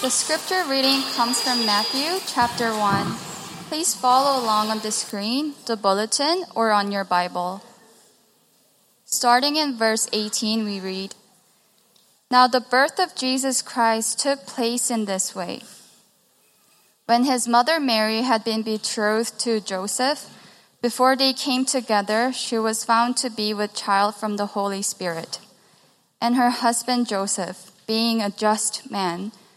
The scripture reading comes from Matthew chapter 1. Please follow along on the screen, the bulletin, or on your Bible. Starting in verse 18, we read Now the birth of Jesus Christ took place in this way. When his mother Mary had been betrothed to Joseph, before they came together, she was found to be with child from the Holy Spirit. And her husband Joseph, being a just man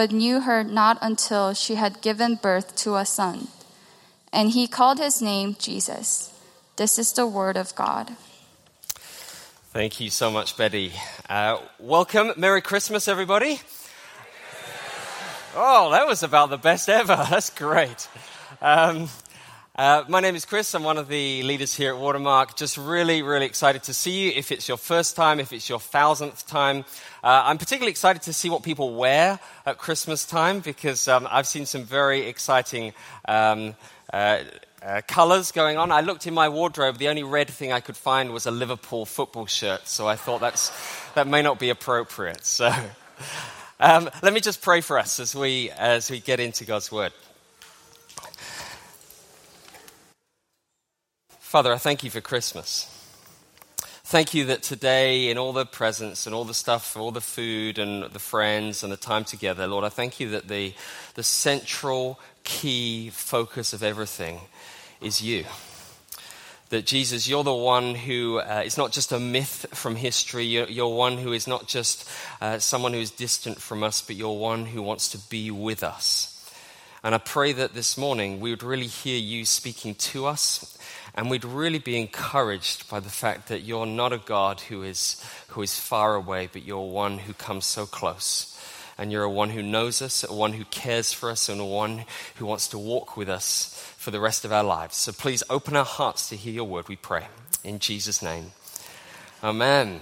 but knew her not until she had given birth to a son. And he called his name Jesus. This is the word of God. Thank you so much, Betty. Uh, welcome. Merry Christmas, everybody. Oh, that was about the best ever. That's great. Um, uh, my name is Chris. I'm one of the leaders here at Watermark. Just really, really excited to see you. If it's your first time, if it's your thousandth time, uh, I'm particularly excited to see what people wear at Christmas time because um, I've seen some very exciting um, uh, uh, colors going on. I looked in my wardrobe. The only red thing I could find was a Liverpool football shirt, so I thought that's, that may not be appropriate. So um, let me just pray for us as we, as we get into God's word. Father, I thank you for Christmas. Thank you that today, in all the presents and all the stuff, all the food and the friends and the time together, Lord, I thank you that the, the central key focus of everything is you. That Jesus, you're the one who uh, is not just a myth from history, you're, you're one who is not just uh, someone who is distant from us, but you're one who wants to be with us. And I pray that this morning we would really hear you speaking to us and we'd really be encouraged by the fact that you're not a God who is, who is far away, but you're one who comes so close. And you're a one who knows us, a one who cares for us, and a one who wants to walk with us for the rest of our lives. So please open our hearts to hear your word, we pray. In Jesus' name. Amen.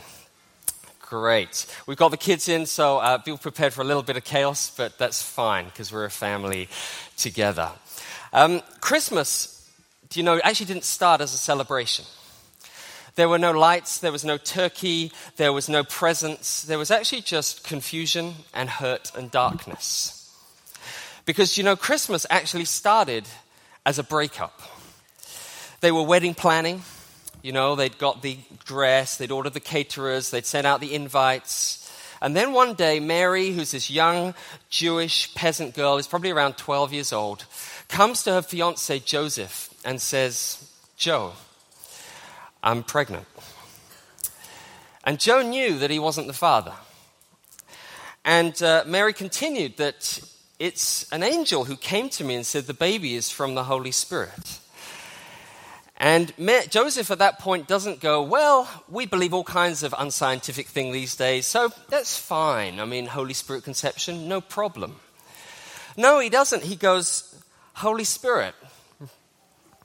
Great. We've got the kids in, so uh, be prepared for a little bit of chaos, but that's fine because we're a family together. Um, Christmas do you know, actually didn't start as a celebration. There were no lights, there was no turkey, there was no presents. There was actually just confusion and hurt and darkness. Because, you know, Christmas actually started as a breakup. They were wedding planning. You know, they'd got the dress, they'd ordered the caterers, they'd sent out the invites. And then one day, Mary, who's this young Jewish peasant girl, is probably around 12 years old, comes to her fiance Joseph and says, Joe, I'm pregnant. And Joe knew that he wasn't the father. And uh, Mary continued that it's an angel who came to me and said, The baby is from the Holy Spirit. And Joseph at that point doesn't go, Well, we believe all kinds of unscientific things these days, so that's fine. I mean, Holy Spirit conception, no problem. No, he doesn't. He goes, Holy Spirit,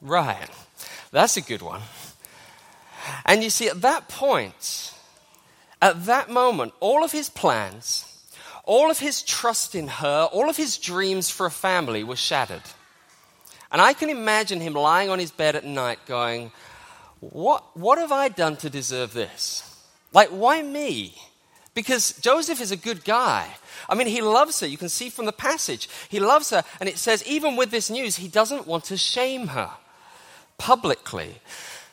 Right. That's a good one. And you see, at that point, at that moment, all of his plans, all of his trust in her, all of his dreams for a family were shattered. And I can imagine him lying on his bed at night going, What, what have I done to deserve this? Like, why me? Because Joseph is a good guy. I mean, he loves her. You can see from the passage. He loves her. And it says, even with this news, he doesn't want to shame her publicly.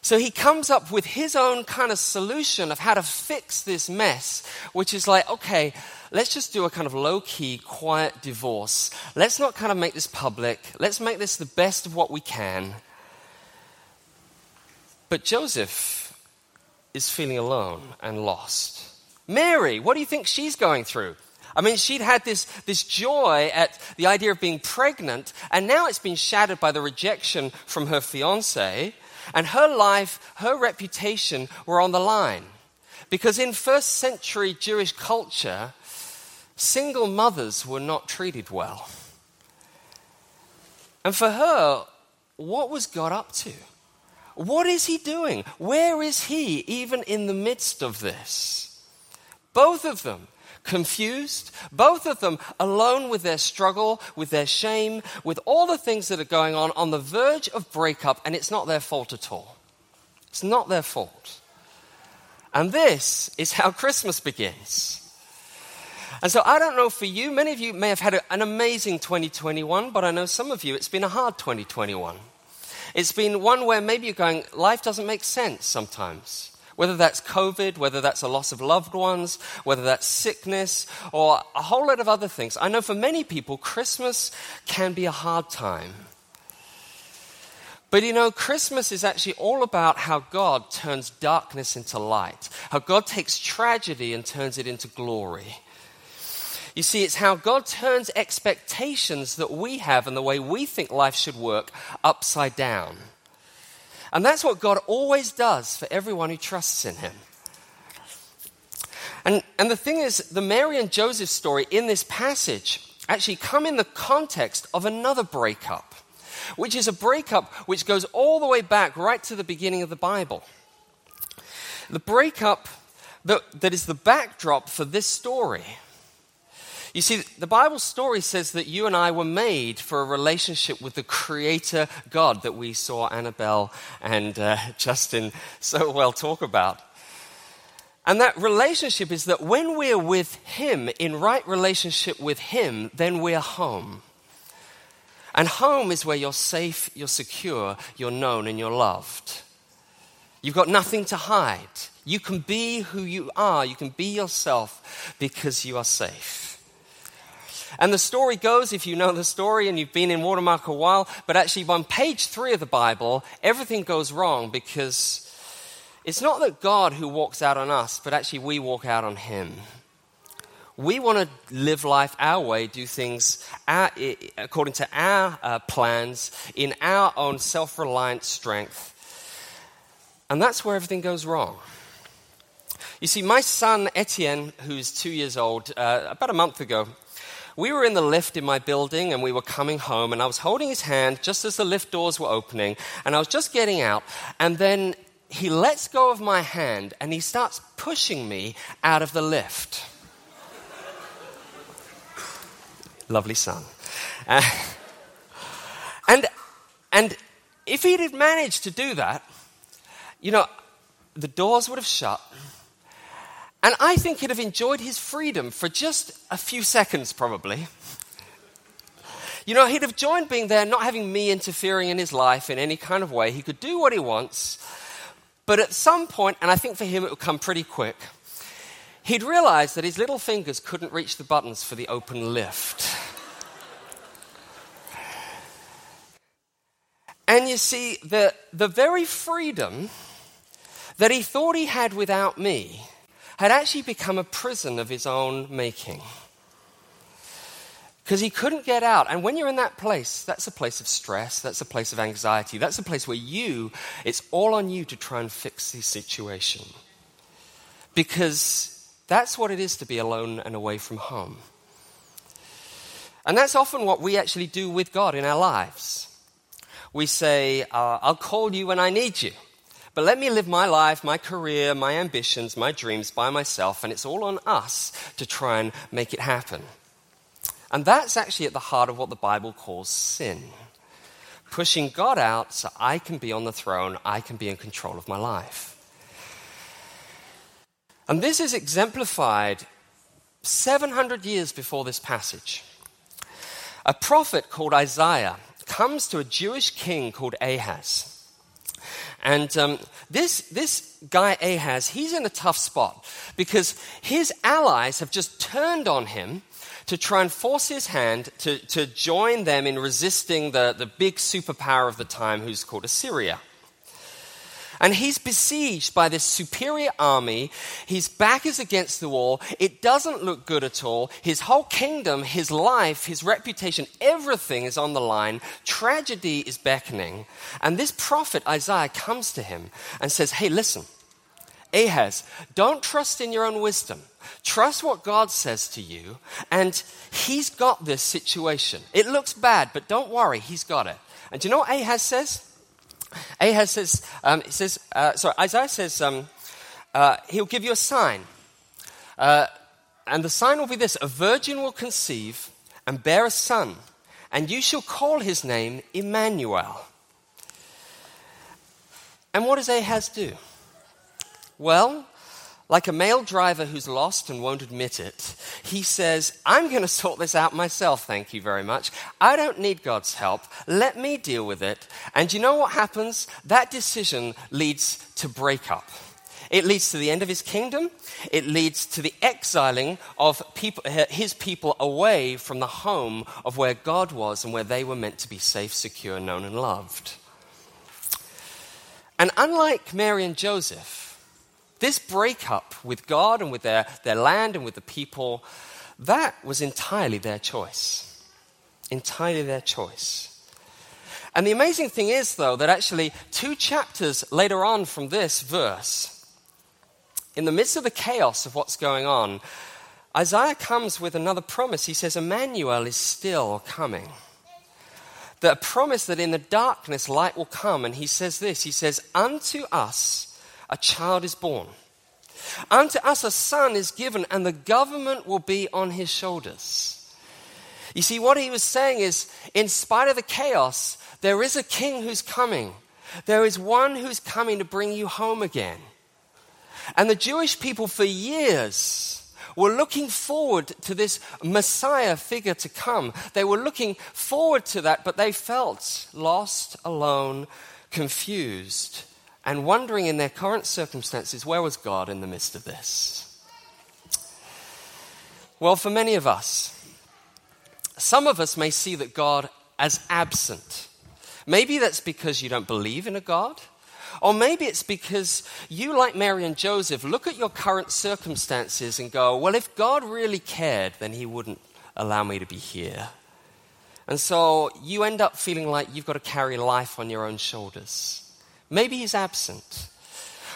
So he comes up with his own kind of solution of how to fix this mess, which is like, okay, let's just do a kind of low key, quiet divorce. Let's not kind of make this public. Let's make this the best of what we can. But Joseph is feeling alone and lost. Mary, what do you think she's going through? I mean, she'd had this, this joy at the idea of being pregnant, and now it's been shattered by the rejection from her fiance, and her life, her reputation were on the line. Because in first century Jewish culture, single mothers were not treated well. And for her, what was God up to? What is he doing? Where is he, even in the midst of this? Both of them confused, both of them alone with their struggle, with their shame, with all the things that are going on, on the verge of breakup, and it's not their fault at all. It's not their fault. And this is how Christmas begins. And so I don't know for you, many of you may have had an amazing 2021, but I know some of you it's been a hard 2021. It's been one where maybe you're going, life doesn't make sense sometimes. Whether that's COVID, whether that's a loss of loved ones, whether that's sickness, or a whole lot of other things. I know for many people, Christmas can be a hard time. But you know, Christmas is actually all about how God turns darkness into light, how God takes tragedy and turns it into glory. You see, it's how God turns expectations that we have and the way we think life should work upside down. And that's what God always does for everyone who trusts in Him. And, and the thing is, the Mary and Joseph story in this passage actually come in the context of another breakup, which is a breakup which goes all the way back right to the beginning of the Bible. The breakup that, that is the backdrop for this story. You see, the Bible story says that you and I were made for a relationship with the Creator God that we saw Annabelle and uh, Justin so well talk about. And that relationship is that when we're with Him, in right relationship with Him, then we're home. And home is where you're safe, you're secure, you're known, and you're loved. You've got nothing to hide. You can be who you are, you can be yourself because you are safe. And the story goes, if you know the story and you've been in Watermark a while, but actually on page three of the Bible, everything goes wrong because it's not that God who walks out on us, but actually we walk out on Him. We want to live life our way, do things our, according to our uh, plans, in our own self reliant strength. And that's where everything goes wrong. You see, my son Etienne, who's two years old, uh, about a month ago, we were in the lift in my building and we were coming home, and I was holding his hand just as the lift doors were opening, and I was just getting out, and then he lets go of my hand and he starts pushing me out of the lift. Lovely son. Uh, and, and if he'd managed to do that, you know, the doors would have shut and I think he'd have enjoyed his freedom for just a few seconds, probably. You know, he'd have joined being there, not having me interfering in his life in any kind of way. He could do what he wants. But at some point, and I think for him it would come pretty quick, he'd realize that his little fingers couldn't reach the buttons for the open lift. And you see, the, the very freedom that he thought he had without me had actually become a prison of his own making. Because he couldn't get out. And when you're in that place, that's a place of stress, that's a place of anxiety, that's a place where you, it's all on you to try and fix the situation. Because that's what it is to be alone and away from home. And that's often what we actually do with God in our lives. We say, uh, I'll call you when I need you. But let me live my life, my career, my ambitions, my dreams by myself, and it's all on us to try and make it happen. And that's actually at the heart of what the Bible calls sin. Pushing God out so I can be on the throne, I can be in control of my life. And this is exemplified 700 years before this passage. A prophet called Isaiah comes to a Jewish king called Ahaz. And um, this, this guy Ahaz, he's in a tough spot because his allies have just turned on him to try and force his hand to, to join them in resisting the, the big superpower of the time who's called Assyria. And he's besieged by this superior army. His back is against the wall. It doesn't look good at all. His whole kingdom, his life, his reputation, everything is on the line. Tragedy is beckoning. And this prophet, Isaiah, comes to him and says, Hey, listen, Ahaz, don't trust in your own wisdom. Trust what God says to you, and He's got this situation. It looks bad, but don't worry, He's got it. And do you know what Ahaz says? Ahaz says, um, says uh, sorry, Isaiah says, um, uh, He'll give you a sign. Uh, and the sign will be this a virgin will conceive and bear a son, and you shall call his name Emmanuel. And what does Ahaz do? Well, like a male driver who's lost and won't admit it, he says, I'm going to sort this out myself, thank you very much. I don't need God's help. Let me deal with it. And you know what happens? That decision leads to breakup. It leads to the end of his kingdom. It leads to the exiling of people, uh, his people away from the home of where God was and where they were meant to be safe, secure, known, and loved. And unlike Mary and Joseph, this breakup with God and with their, their land and with the people, that was entirely their choice. Entirely their choice. And the amazing thing is, though, that actually two chapters later on from this verse, in the midst of the chaos of what's going on, Isaiah comes with another promise. He says, Emmanuel is still coming. A promise that in the darkness light will come. And he says this He says, Unto us a child is born. Unto us a son is given, and the government will be on his shoulders. You see, what he was saying is, in spite of the chaos, there is a king who's coming. There is one who's coming to bring you home again. And the Jewish people, for years, were looking forward to this Messiah figure to come. They were looking forward to that, but they felt lost, alone, confused and wondering in their current circumstances, where was God in the midst of this? Well, for many of us, some of us may see that God as absent. Maybe that's because you don't believe in a God. Or maybe it's because you, like Mary and Joseph, look at your current circumstances and go, well, if God really cared, then he wouldn't allow me to be here. And so you end up feeling like you've got to carry life on your own shoulders. Maybe he's absent.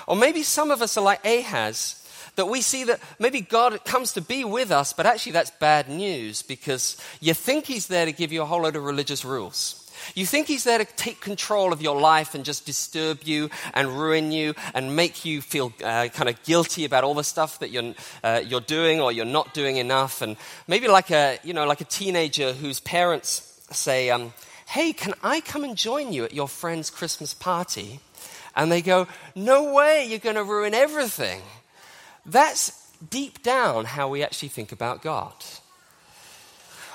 Or maybe some of us are like Ahaz, that we see that maybe God comes to be with us, but actually that's bad news because you think he's there to give you a whole load of religious rules. You think he's there to take control of your life and just disturb you and ruin you and make you feel uh, kind of guilty about all the stuff that you're, uh, you're doing or you're not doing enough. And maybe like a, you know, like a teenager whose parents say, um, hey, can I come and join you at your friend's Christmas party? And they go, No way, you're going to ruin everything. That's deep down how we actually think about God.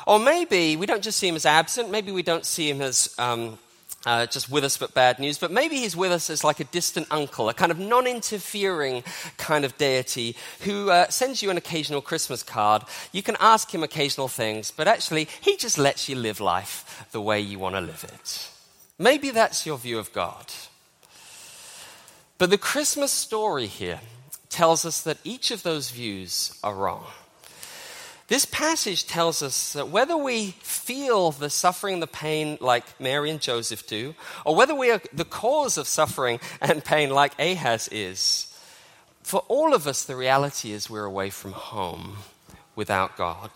Or maybe we don't just see him as absent, maybe we don't see him as um, uh, just with us but bad news, but maybe he's with us as like a distant uncle, a kind of non interfering kind of deity who uh, sends you an occasional Christmas card. You can ask him occasional things, but actually, he just lets you live life the way you want to live it. Maybe that's your view of God. But the Christmas story here tells us that each of those views are wrong. This passage tells us that whether we feel the suffering, the pain like Mary and Joseph do, or whether we are the cause of suffering and pain like Ahaz is, for all of us, the reality is we're away from home without God.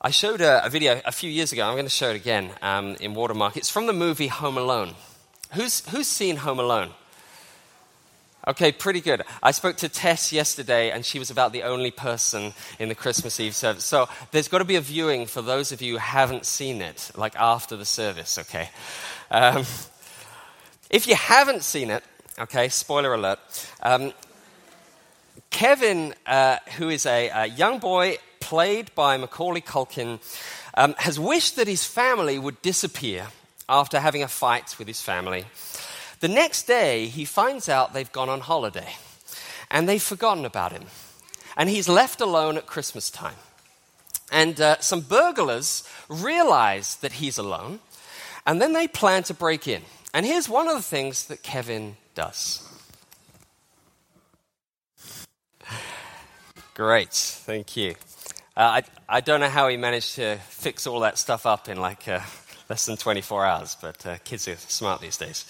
I showed a, a video a few years ago. I'm going to show it again um, in Watermark. It's from the movie Home Alone. Who's, who's seen Home Alone? Okay, pretty good. I spoke to Tess yesterday, and she was about the only person in the Christmas Eve service. So there's got to be a viewing for those of you who haven't seen it, like after the service, okay? Um, if you haven't seen it, okay, spoiler alert, um, Kevin, uh, who is a, a, young boy played by Macaulay Culkin, um, has wished that his family would disappear after having a fight with his family. The next day, he finds out they've gone on holiday and they've forgotten about him. And he's left alone at Christmas time. And uh, some burglars realize that he's alone, and then they plan to break in. And here's one of the things that Kevin does. Great, thank you. Uh, I, I don't know how he managed to fix all that stuff up in like uh, less than 24 hours, but uh, kids are smart these days.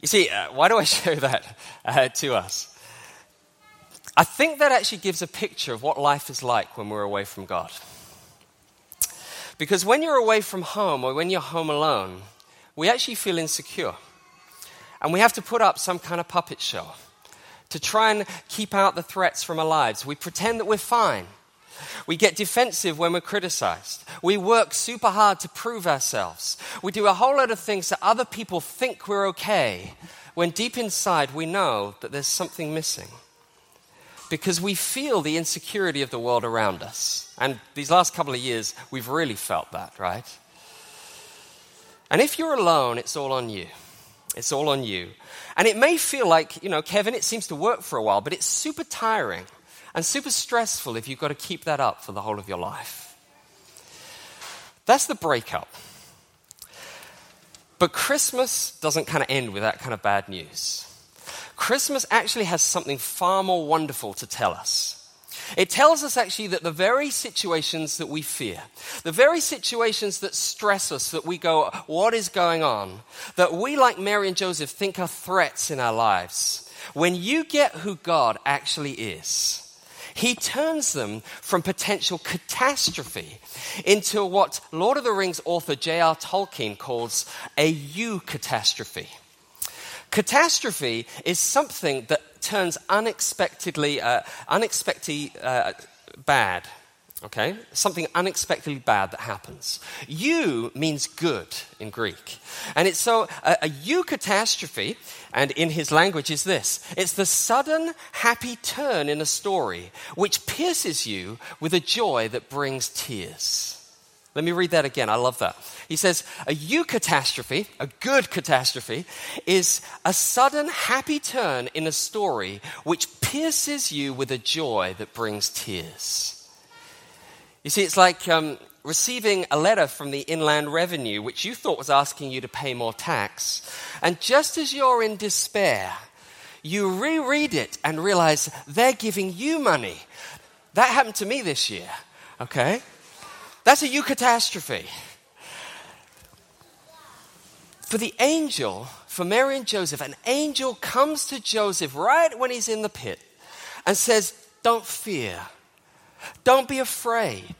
You see, uh, why do I show that uh, to us? I think that actually gives a picture of what life is like when we're away from God. Because when you're away from home or when you're home alone, we actually feel insecure. And we have to put up some kind of puppet show to try and keep out the threats from our lives. We pretend that we're fine. We get defensive when we're criticized. We work super hard to prove ourselves. We do a whole lot of things that other people think we're okay, when deep inside we know that there's something missing because we feel the insecurity of the world around us. And these last couple of years, we've really felt that, right? And if you're alone, it's all on you. It's all on you. And it may feel like, you know, Kevin, it seems to work for a while, but it's super tiring and super stressful if you've got to keep that up for the whole of your life. That's the breakup. But Christmas doesn't kind of end with that kind of bad news. Christmas actually has something far more wonderful to tell us. It tells us actually that the very situations that we fear, the very situations that stress us, that we go, what is going on, that we, like Mary and Joseph, think are threats in our lives, when you get who God actually is, he turns them from potential catastrophe into what Lord of the Rings author J.R. Tolkien calls a eucatastrophe. Catastrophe is something that turns unexpectedly, uh, unexpectedly uh, bad. Okay? Something unexpectedly bad that happens. Eu means good in Greek. And it's so, a, a eucatastrophe, and in his language is this it's the sudden happy turn in a story which pierces you with a joy that brings tears. Let me read that again. I love that. He says, A you eucatastrophe, a good catastrophe, is a sudden happy turn in a story which pierces you with a joy that brings tears. You see, it's like um, receiving a letter from the Inland Revenue, which you thought was asking you to pay more tax. And just as you're in despair, you reread it and realize they're giving you money. That happened to me this year, okay? That's a you eucatastrophe. For the angel, for Mary and Joseph, an angel comes to Joseph right when he's in the pit and says, Don't fear. Don't be afraid.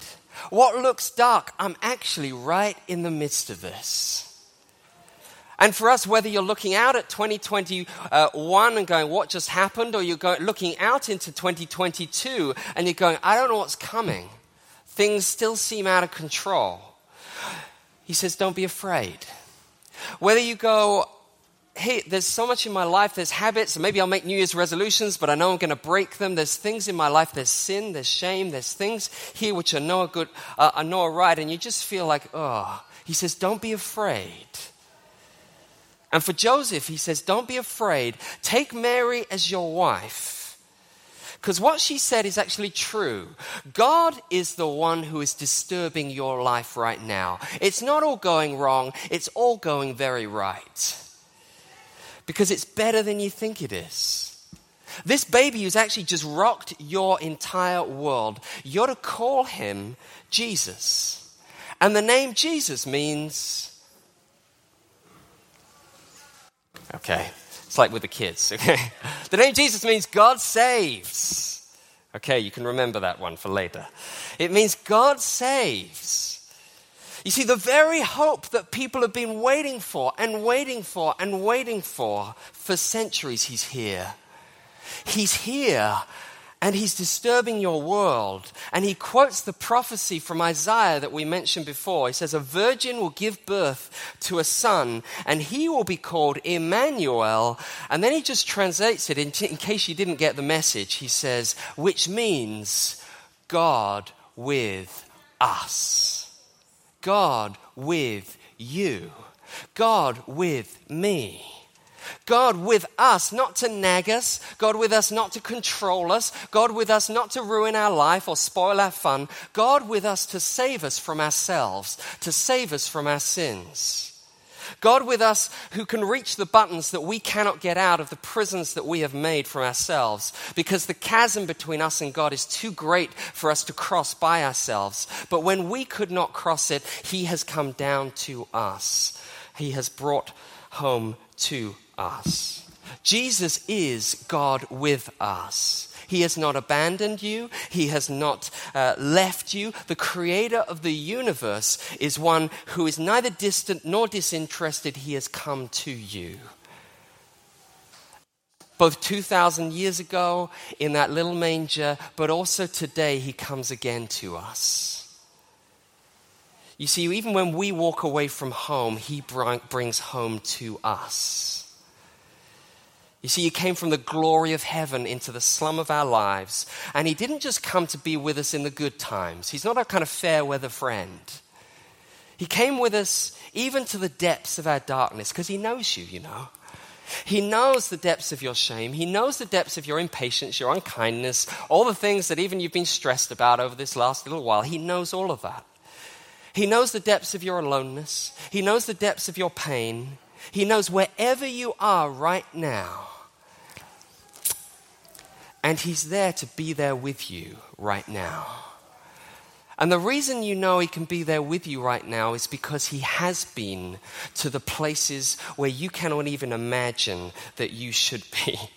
What looks dark, I'm actually right in the midst of this. And for us, whether you're looking out at 2021 and going, what just happened, or you're going, looking out into 2022 and you're going, I don't know what's coming things still seem out of control, he says, Don't be afraid. Whether you go, hey, there's so much in my life, there's habits, and maybe I'll make New Year's resolutions, but I know I'm going to break them. There's things in my life, there's sin, there's shame, there's things here which I know are good, uh, I know are right, and you just feel like, oh. He says, don't be afraid. And for Joseph, he says, don't be afraid. Take Mary as your wife because what she said is actually true. God is the one who is disturbing your life right now. It's not all going wrong, it's all going very right. Because it's better than you think it is. This baby who's actually just rocked your entire world, you're to call him Jesus. And the name Jesus means. Okay, it's like with the kids, okay? The name Jesus means God saves. Okay, you can remember that one for later. It means God saves. You see, the very hope that people have been waiting for and waiting for and waiting for for centuries, He's here. He's here and he's disturbing your world. And he quotes the prophecy from Isaiah that we mentioned before. He says, A virgin will give birth to a son, and he will be called Emmanuel. And then he just translates it in, in case you didn't get the message. He says, which means God with us. God with you. God with me. God with us, not to nag us. God with us, not to control us. God with us, not to ruin our life or spoil our fun. God with us to save us from ourselves, to save us from our sins. God with us who can reach the buttons that we cannot get out of the prisons that we have made for ourselves because the chasm between us and God is too great for us to cross by ourselves. But when we could not cross it, He has come down to us. He has brought home to us. Jesus is God with us. He has not abandoned you. He has not uh, left you. The creator of the universe is one who is neither distant nor disinterested. He has come to you. Both 2,000 years ago in that little manger, but also today, he comes again to us. You see, even when we walk away from home, he brings home to us. You see, He came from the glory of heaven into the slum of our lives. And He didn't just come to be with us in the good times, He's not a kind of fair weather friend. He came with us even to the depths of our darkness because He knows you, you know. He knows the depths of your shame. He knows the depths of your impatience, your unkindness, all the things that even you've been stressed about over this last little while. He knows all of that. He knows the depths of your aloneness. He knows the depths of your pain. He knows wherever you are right now. And He's there to be there with you right now. And the reason you know He can be there with you right now is because He has been to the places where you cannot even imagine that you should be.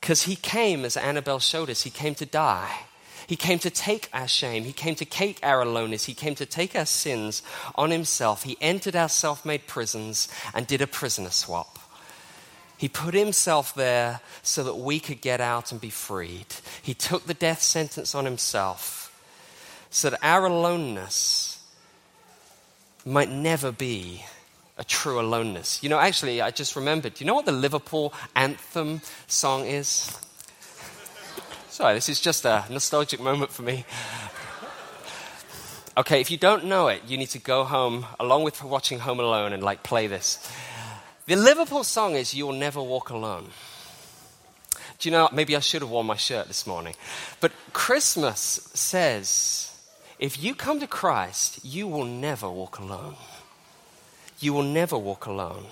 Because He came, as Annabelle showed us, He came to die. He came to take our shame. He came to take our aloneness. He came to take our sins on himself. He entered our self made prisons and did a prisoner swap. He put himself there so that we could get out and be freed. He took the death sentence on himself so that our aloneness might never be a true aloneness. You know, actually, I just remembered. Do you know what the Liverpool anthem song is? Sorry, this is just a nostalgic moment for me. Okay, if you don't know it, you need to go home along with watching Home Alone and like play this. The Liverpool song is You'll Never Walk Alone. Do you know, maybe I should have worn my shirt this morning. But Christmas says if you come to Christ, you will never walk alone. You will never walk alone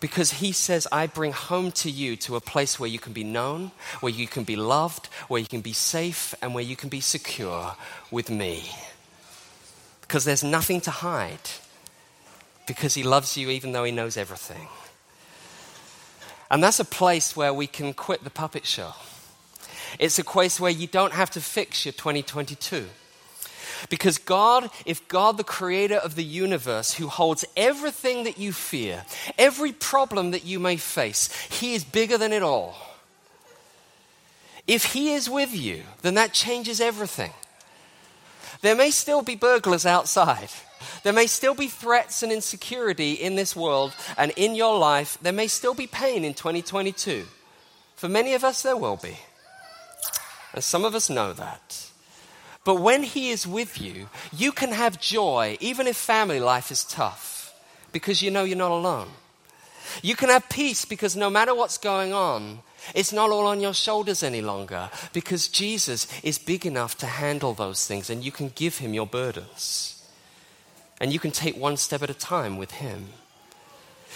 because he says, I bring home to you to a place where you can be known, where you can be loved, where you can be safe, and where you can be secure with me. Because there's nothing to hide, because he loves you even though he knows everything. And that's a place where we can quit the puppet show. It's a place where you don't have to fix your 2022. Because God, if God, the creator of the universe, who holds everything that you fear, every problem that you may face, He is bigger than it all. If He is with you, then that changes everything. There may still be burglars outside. There may still be threats and insecurity in this world and in your life. There may still be pain in 2022. For many of us, there will be. And some of us know that. But when He is with you, you can have joy, even if family life is tough, because you know you're not alone. You can have peace because no matter what's going on, it's not all on your shoulders any longer because Jesus is big enough to handle those things and you can give him your burdens. And you can take one step at a time with him.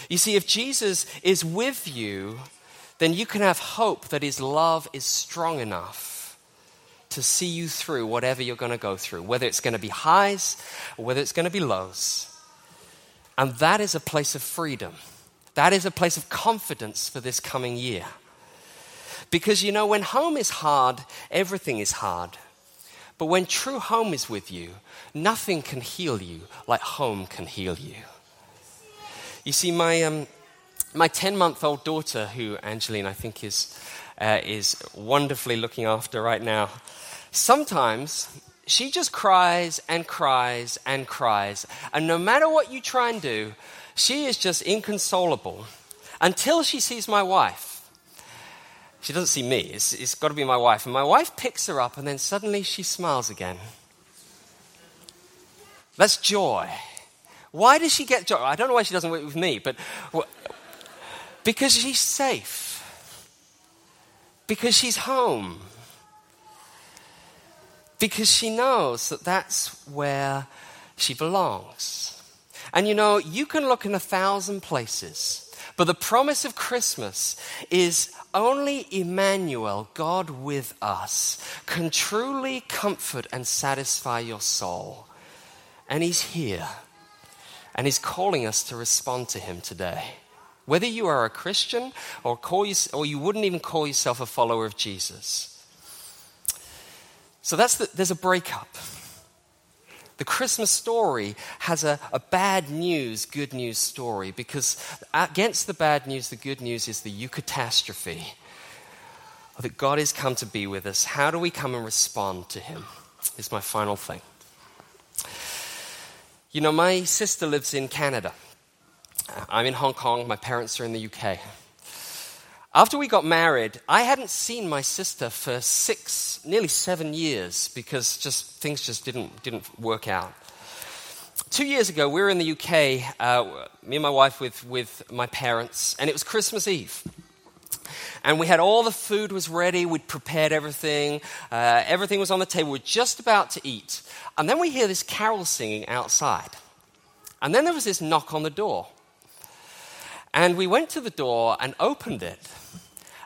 You see, if Jesus is with you, then you can have hope that his love is strong enough to see you through whatever you're going to go through, whether it's going to be highs or whether it's going to be lows. And that is a place of freedom. That is a place of confidence for this coming year. Because you know, when home is hard, everything is hard. But when true home is with you, nothing can heal you like home can heal you. You see, my, um, my 10 month old daughter, who Angeline I think is, uh, is wonderfully looking after right now, Sometimes she just cries and cries and cries. And no matter what you try and do, she is just inconsolable until she sees my wife. She doesn't see me, it's, it's got to be my wife. And my wife picks her up, and then suddenly she smiles again. That's joy. Why does she get joy? I don't know why she doesn't work with me, but because she's safe. Because she's home. Because she knows that that's where she belongs. And you know, you can look in a thousand places, but the promise of Christmas is only Emmanuel, God with us, can truly comfort and satisfy your soul. And He's here. And He's calling us to respond to Him today. Whether you are a Christian or, call you, or you wouldn't even call yourself a follower of Jesus. So that's the, there's a breakup. The Christmas story has a, a bad news, good news story because against the bad news, the good news is the eucatastrophe that God has come to be with us. How do we come and respond to Him? Is my final thing. You know, my sister lives in Canada. I'm in Hong Kong. My parents are in the UK. After we got married, I hadn't seen my sister for six, nearly seven years because just things just didn't, didn't work out. Two years ago, we were in the UK, uh, me and my wife with, with my parents, and it was Christmas Eve. And we had all the food was ready. We'd prepared everything. Uh, everything was on the table. We we're just about to eat. And then we hear this carol singing outside. And then there was this knock on the door. And we went to the door and opened it.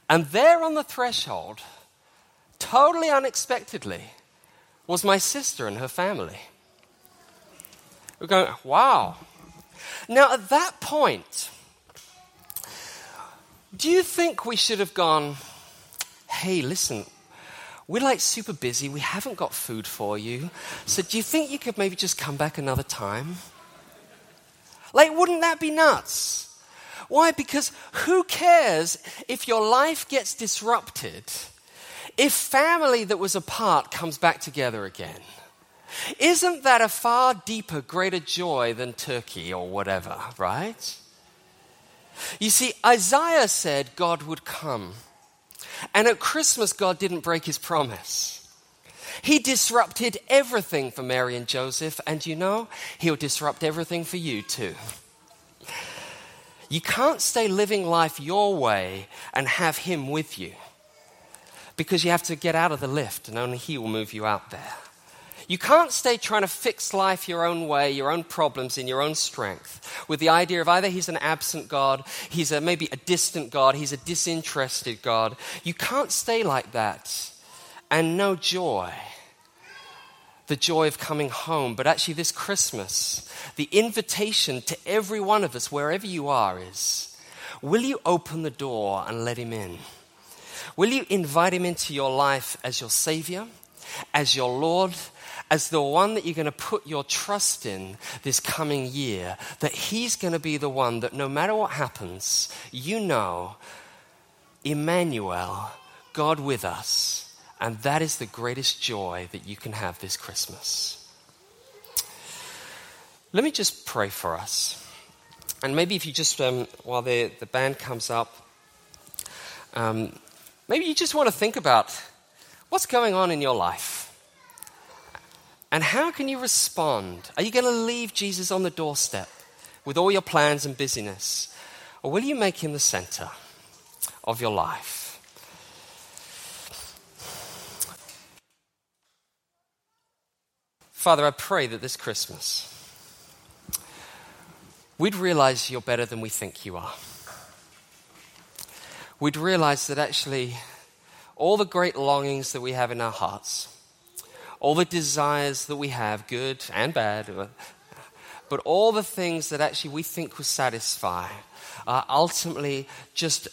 And there on the threshold, totally unexpectedly, was my sister and her family. We're going, wow. Now, at that point, do you think we should have gone, hey, listen, we're like super busy. We haven't got food for you. So do you think you could maybe just come back another time? Like, wouldn't that be nuts? Why? Because who cares if your life gets disrupted if family that was apart comes back together again? Isn't that a far deeper, greater joy than turkey or whatever, right? You see, Isaiah said God would come. And at Christmas, God didn't break his promise. He disrupted everything for Mary and Joseph, and you know, he'll disrupt everything for you too. You can't stay living life your way and have him with you because you have to get out of the lift, and only he will move you out there. You can't stay trying to fix life your own way, your own problems in your own strength, with the idea of either he's an absent God, he's a, maybe a distant God, he's a disinterested God. You can't stay like that and no joy. The joy of coming home. But actually, this Christmas, the invitation to every one of us, wherever you are, is will you open the door and let him in? Will you invite him into your life as your Savior, as your Lord, as the one that you're going to put your trust in this coming year, that He's going to be the one that no matter what happens, you know, Emmanuel, God with us. And that is the greatest joy that you can have this Christmas. Let me just pray for us. And maybe if you just, um, while the, the band comes up, um, maybe you just want to think about what's going on in your life. And how can you respond? Are you going to leave Jesus on the doorstep with all your plans and busyness? Or will you make him the center of your life? Father, I pray that this Christmas we'd realize you're better than we think you are. We'd realize that actually all the great longings that we have in our hearts all the desires that we have, good and bad, but all the things that actually we think will satisfy are ultimately just,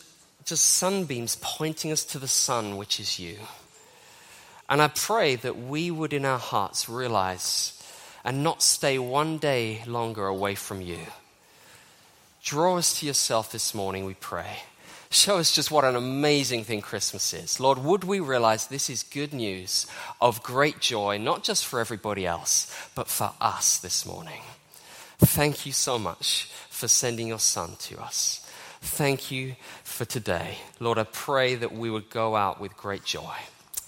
just sunbeams pointing us to the sun, which is you. And I pray that we would in our hearts realize and not stay one day longer away from you. Draw us to yourself this morning, we pray. Show us just what an amazing thing Christmas is. Lord, would we realize this is good news of great joy, not just for everybody else, but for us this morning. Thank you so much for sending your son to us. Thank you for today. Lord, I pray that we would go out with great joy.